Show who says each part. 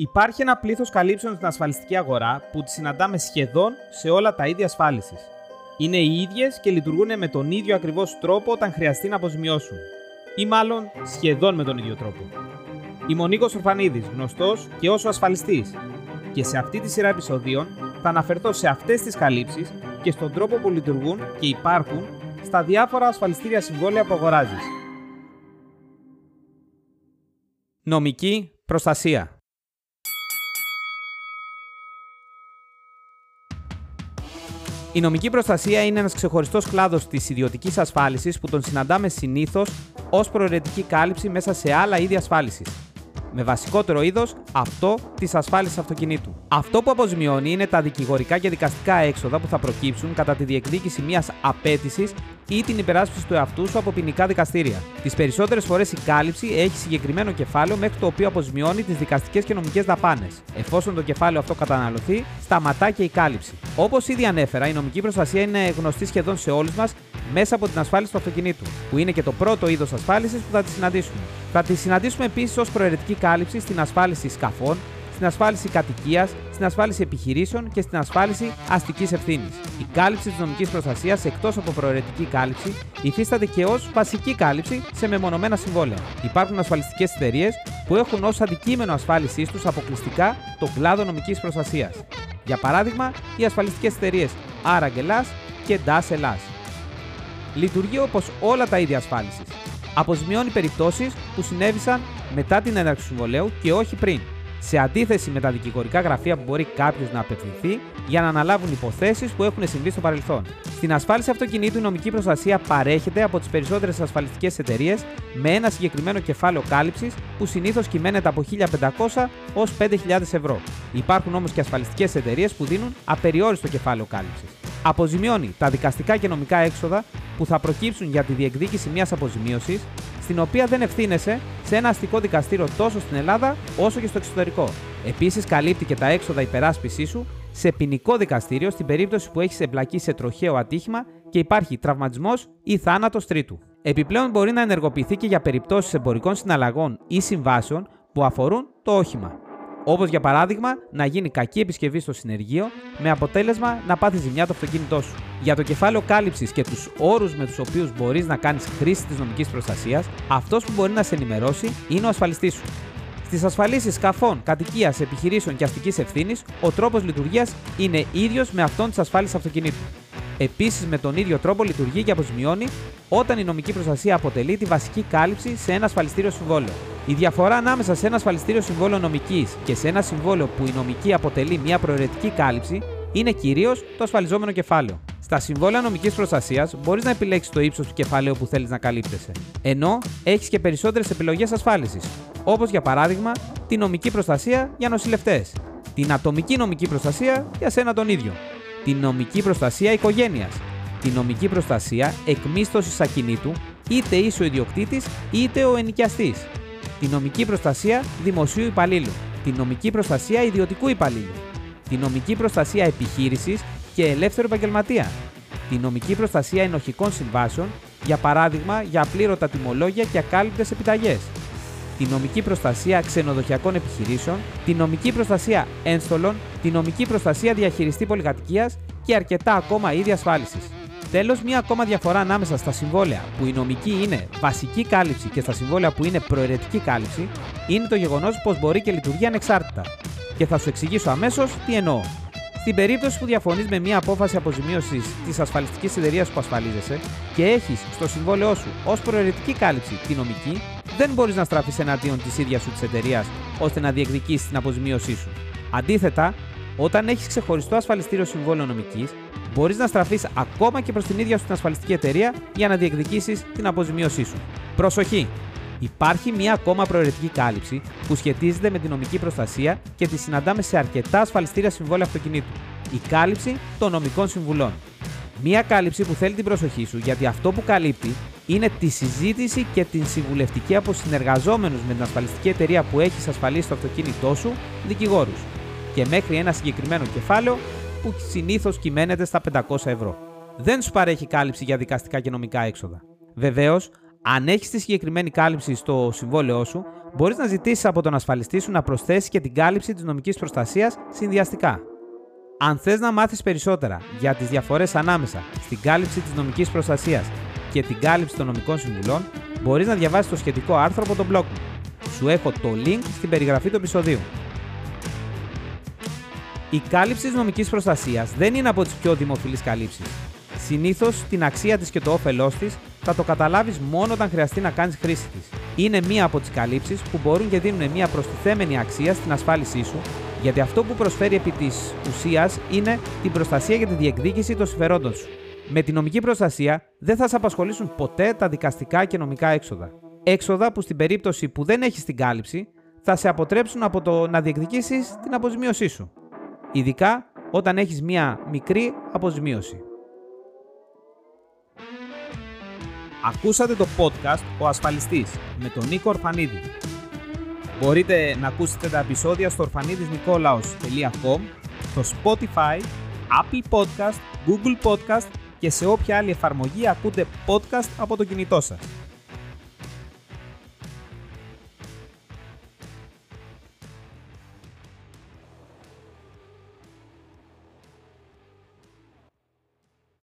Speaker 1: Υπάρχει ένα πλήθος καλύψεων στην ασφαλιστική αγορά που τι συναντάμε σχεδόν σε όλα τα είδη ασφάλισης. Είναι οι ίδιες και λειτουργούν με τον ίδιο ακριβώς τρόπο όταν χρειαστεί να αποζημιώσουν. Ή μάλλον σχεδόν με τον ίδιο τρόπο. Είμαι ο Νίκος Ορφανίδης, γνωστός και όσο ασφαλιστής. Και σε αυτή τη σειρά επεισοδίων θα αναφερθώ σε αυτές τις καλύψεις και στον τρόπο που λειτουργούν και υπάρχουν στα διάφορα ασφαλιστήρια συμβόλαια που αγοράζεις. Νομική προστασία. Η νομική προστασία είναι ένας ξεχωριστός κλάδος της ιδιωτικής ασφάλισης που τον συναντάμε συνήθως ως προαιρετική κάλυψη μέσα σε άλλα είδη ασφάλισης με βασικότερο είδος αυτό της ασφάλισης αυτοκινήτου. Αυτό που αποζημιώνει είναι τα δικηγορικά και δικαστικά έξοδα που θα προκύψουν κατά τη διεκδίκηση μιας απέτησης ή την υπεράσπιση του εαυτού σου από ποινικά δικαστήρια. Τις περισσότερες φορές η κάλυψη έχει συγκεκριμένο κεφάλαιο μέχρι το οποίο αποζημιώνει τις δικαστικές και νομικές δαπάνες. Εφόσον το κεφάλαιο αυτό καταναλωθεί, σταματά και η κάλυψη. Όπως ήδη ανέφερα, η νομική προστασία είναι γνωστή σχεδόν σε όλους μας μέσα από την ασφάλιση του αυτοκινήτου, που είναι και το πρώτο είδος ασφάλισης που θα τη συναντήσουμε. Θα τη συναντήσουμε επίσης ως προαιρετική κάλυψη στην ασφάλιση σκαφών, στην ασφάλιση κατοικίας, στην ασφάλιση επιχειρήσεων και στην ασφάλιση αστικής ευθύνης. Η κάλυψη της νομικής προστασίας εκτός από προαιρετική κάλυψη υφίσταται και ως βασική κάλυψη σε μεμονωμένα συμβόλαια. Υπάρχουν ασφαλιστικές εταιρείες που έχουν ως αντικείμενο ασφάλισής τους αποκλειστικά το κλάδο νομικής προστασίας. Για παράδειγμα, οι ασφαλιστικές εταιρείες Άρα και DAS Ελλάς λειτουργεί όπως όλα τα ίδια ασφάλισης. Αποζημιώνει περιπτώσεις που συνέβησαν μετά την έναρξη του συμβολέου και όχι πριν. Σε αντίθεση με τα δικηγορικά γραφεία που μπορεί κάποιος να απευθυνθεί για να αναλάβουν υποθέσεις που έχουν συμβεί στο παρελθόν. Στην ασφάλιση αυτοκινήτου η νομική προστασία παρέχεται από τις περισσότερες ασφαλιστικές εταιρείες με ένα συγκεκριμένο κεφάλαιο κάλυψης που συνήθως κυμαίνεται από 1.500 ως 5.000 ευρώ. Υπάρχουν όμως και ασφαλιστικές εταιρείες που δίνουν απεριόριστο κεφάλαιο κάλυψης αποζημιώνει τα δικαστικά και νομικά έξοδα που θα προκύψουν για τη διεκδίκηση μιας αποζημίωσης, στην οποία δεν ευθύνεσαι σε ένα αστικό δικαστήριο τόσο στην Ελλάδα όσο και στο εξωτερικό. Επίσης, καλύπτει και τα έξοδα υπεράσπιση σου σε ποινικό δικαστήριο στην περίπτωση που έχεις εμπλακεί σε τροχαίο ατύχημα και υπάρχει τραυματισμός ή θάνατος τρίτου. Επιπλέον, μπορεί να ενεργοποιηθεί και για περιπτώσεις εμπορικών συναλλαγών ή συμβάσεων που αφορούν το όχημα. Όπως για παράδειγμα να γίνει κακή επισκευή στο συνεργείο με αποτέλεσμα να πάθει ζημιά το αυτοκίνητό σου. Για το κεφάλαιο κάλυψης και τους όρους με τους οποίους μπορείς να κάνεις χρήση της νομικής προστασίας, αυτός που μπορεί να σε ενημερώσει είναι ο ασφαλιστής σου. Στις ασφαλίσεις σκαφών, κατοικίας, επιχειρήσεων και αστικής ευθύνης, ο τρόπος λειτουργίας είναι ίδιος με αυτόν της ασφάλισης αυτοκινήτου. Επίσης, με τον ίδιο τρόπο λειτουργεί και αποζημιώνει όταν η νομική προστασία αποτελεί τη βασική κάλυψη σε ένα ασφαλιστήριο συμβόλαιο. Η διαφορά ανάμεσα σε ένα ασφαλιστήριο συμβόλαιο νομικής και σε ένα συμβόλαιο που η νομική αποτελεί μια προαιρετική κάλυψη είναι κυρίως το ασφαλιζόμενο κεφάλαιο. Στα συμβόλαια νομικής προστασίας μπορείς να επιλέξεις το ύψος του κεφαλαίου που θέλεις να καλύπτεσαι. Ενώ έχεις και περισσότερες επιλογές ασφάλισης, όπως για παράδειγμα τη νομική προστασία για νοσηλευτές, την ατομική νομική προστασία για σένα τον ίδιο, την νομική προστασία οικογένειας, την νομική προστασία εκμίσθωσης ακινήτου, είτε είσαι ο ιδιοκτήτης είτε ο ενοικιαστής, τη νομική προστασία δημοσίου υπαλλήλου, τη νομική προστασία ιδιωτικού υπαλλήλου, τη νομική προστασία επιχείρησης και ελεύθερου επαγγελματία, τη νομική προστασία ενοχικών συμβάσεων, για παράδειγμα για απλήρωτα τιμολόγια και ακάλυπτες επιταγές, τη νομική προστασία ξενοδοχειακών επιχειρήσεων, τη νομική προστασία ένστολων, τη νομική προστασία διαχειριστή πολυκατοικίας και αρκετά ακόμα είδη ασφάλισης. Τέλος, μία ακόμα διαφορά ανάμεσα στα συμβόλαια που η νομική είναι βασική κάλυψη και στα συμβόλαια που είναι προαιρετική κάλυψη είναι το γεγονός πως μπορεί και λειτουργεί ανεξάρτητα. Και θα σου εξηγήσω αμέσως τι εννοώ. Στην περίπτωση που διαφωνείς με μια απόφαση αποζημίωσης της ασφαλιστικής εταιρείας που ασφαλίζεσαι και έχεις στο συμβόλαιό σου ως προαιρετική κάλυψη τη νομική, δεν μπορείς να στραφείς εναντίον της ίδιας σου της εταιρείας ώστε να διεκδικήσεις την αποζημίωσή σου. Αντίθετα, όταν έχεις ξεχωριστό ασφαλιστήριο συμβόλαιο νομικής, μπορείς να στραφείς ακόμα και προς την ίδια σου την ασφαλιστική εταιρεία για να διεκδικήσεις την αποζημίωσή σου. Προσοχή! Υπάρχει μία ακόμα προαιρετική κάλυψη που σχετίζεται με την νομική προστασία και τη συναντάμε σε αρκετά ασφαλιστήρια συμβόλαια αυτοκινήτου. Η κάλυψη των νομικών συμβουλών. Μία κάλυψη που θέλει την προσοχή σου γιατί αυτό που καλύπτει είναι τη συζήτηση και την συμβουλευτική από συνεργαζόμενους με την ασφαλιστική εταιρεία που έχεις ασφαλίσει το αυτοκίνητό σου, δικηγόρους. Και μέχρι ένα συγκεκριμένο κεφάλαιο που συνήθως κυμαίνεται στα 500 ευρώ. Δεν σου παρέχει κάλυψη για δικαστικά και νομικά έξοδα. Βεβαίως, αν έχεις τη συγκεκριμένη κάλυψη στο συμβόλαιό σου, μπορείς να ζητήσεις από τον ασφαλιστή σου να προσθέσει και την κάλυψη της νομικής προστασίας συνδυαστικά. Αν θες να μάθεις περισσότερα για τις διαφορές ανάμεσα στην κάλυψη της νομικής προστασίας και την κάλυψη των νομικών συμβουλών, μπορείς να διαβάσεις το σχετικό άρθρο από τον blog μου. Σου έχω το link στην περιγραφή του επεισοδίου. Η κάλυψη της νομικής προστασίας δεν είναι από τις πιο δημοφιλείς καλύψεις. Συνήθως την αξία της και το όφελός της θα το καταλάβεις μόνο όταν χρειαστεί να κάνεις χρήση της. Είναι μία από τις καλύψεις που μπορούν και δίνουν μία προστιθέμενη αξία στην ασφάλισή σου, γιατί αυτό που προσφέρει επί της ουσίας είναι την προστασία για τη διεκδίκηση των συμφερόντων σου. Με τη νομική προστασία δεν θα σε απασχολήσουν ποτέ τα δικαστικά και νομικά έξοδα. Έξοδα που στην περίπτωση που δεν έχεις την κάλυψη θα σε αποτρέψουν από το να διεκδικήσεις την αποζημίωσή σου. Ειδικά όταν έχεις μία μικρή αποζημίωση. Ακούσατε το podcast «Ο Ασφαλιστής» με τον Νίκο Ορφανίδη. Μπορείτε να ακούσετε τα επεισόδια στο ορφανίδης-νικόλαος.com, στο Spotify, Apple Podcast, Google Podcast και σε όποια άλλη εφαρμογή ακούτε podcast από το κινητό σας.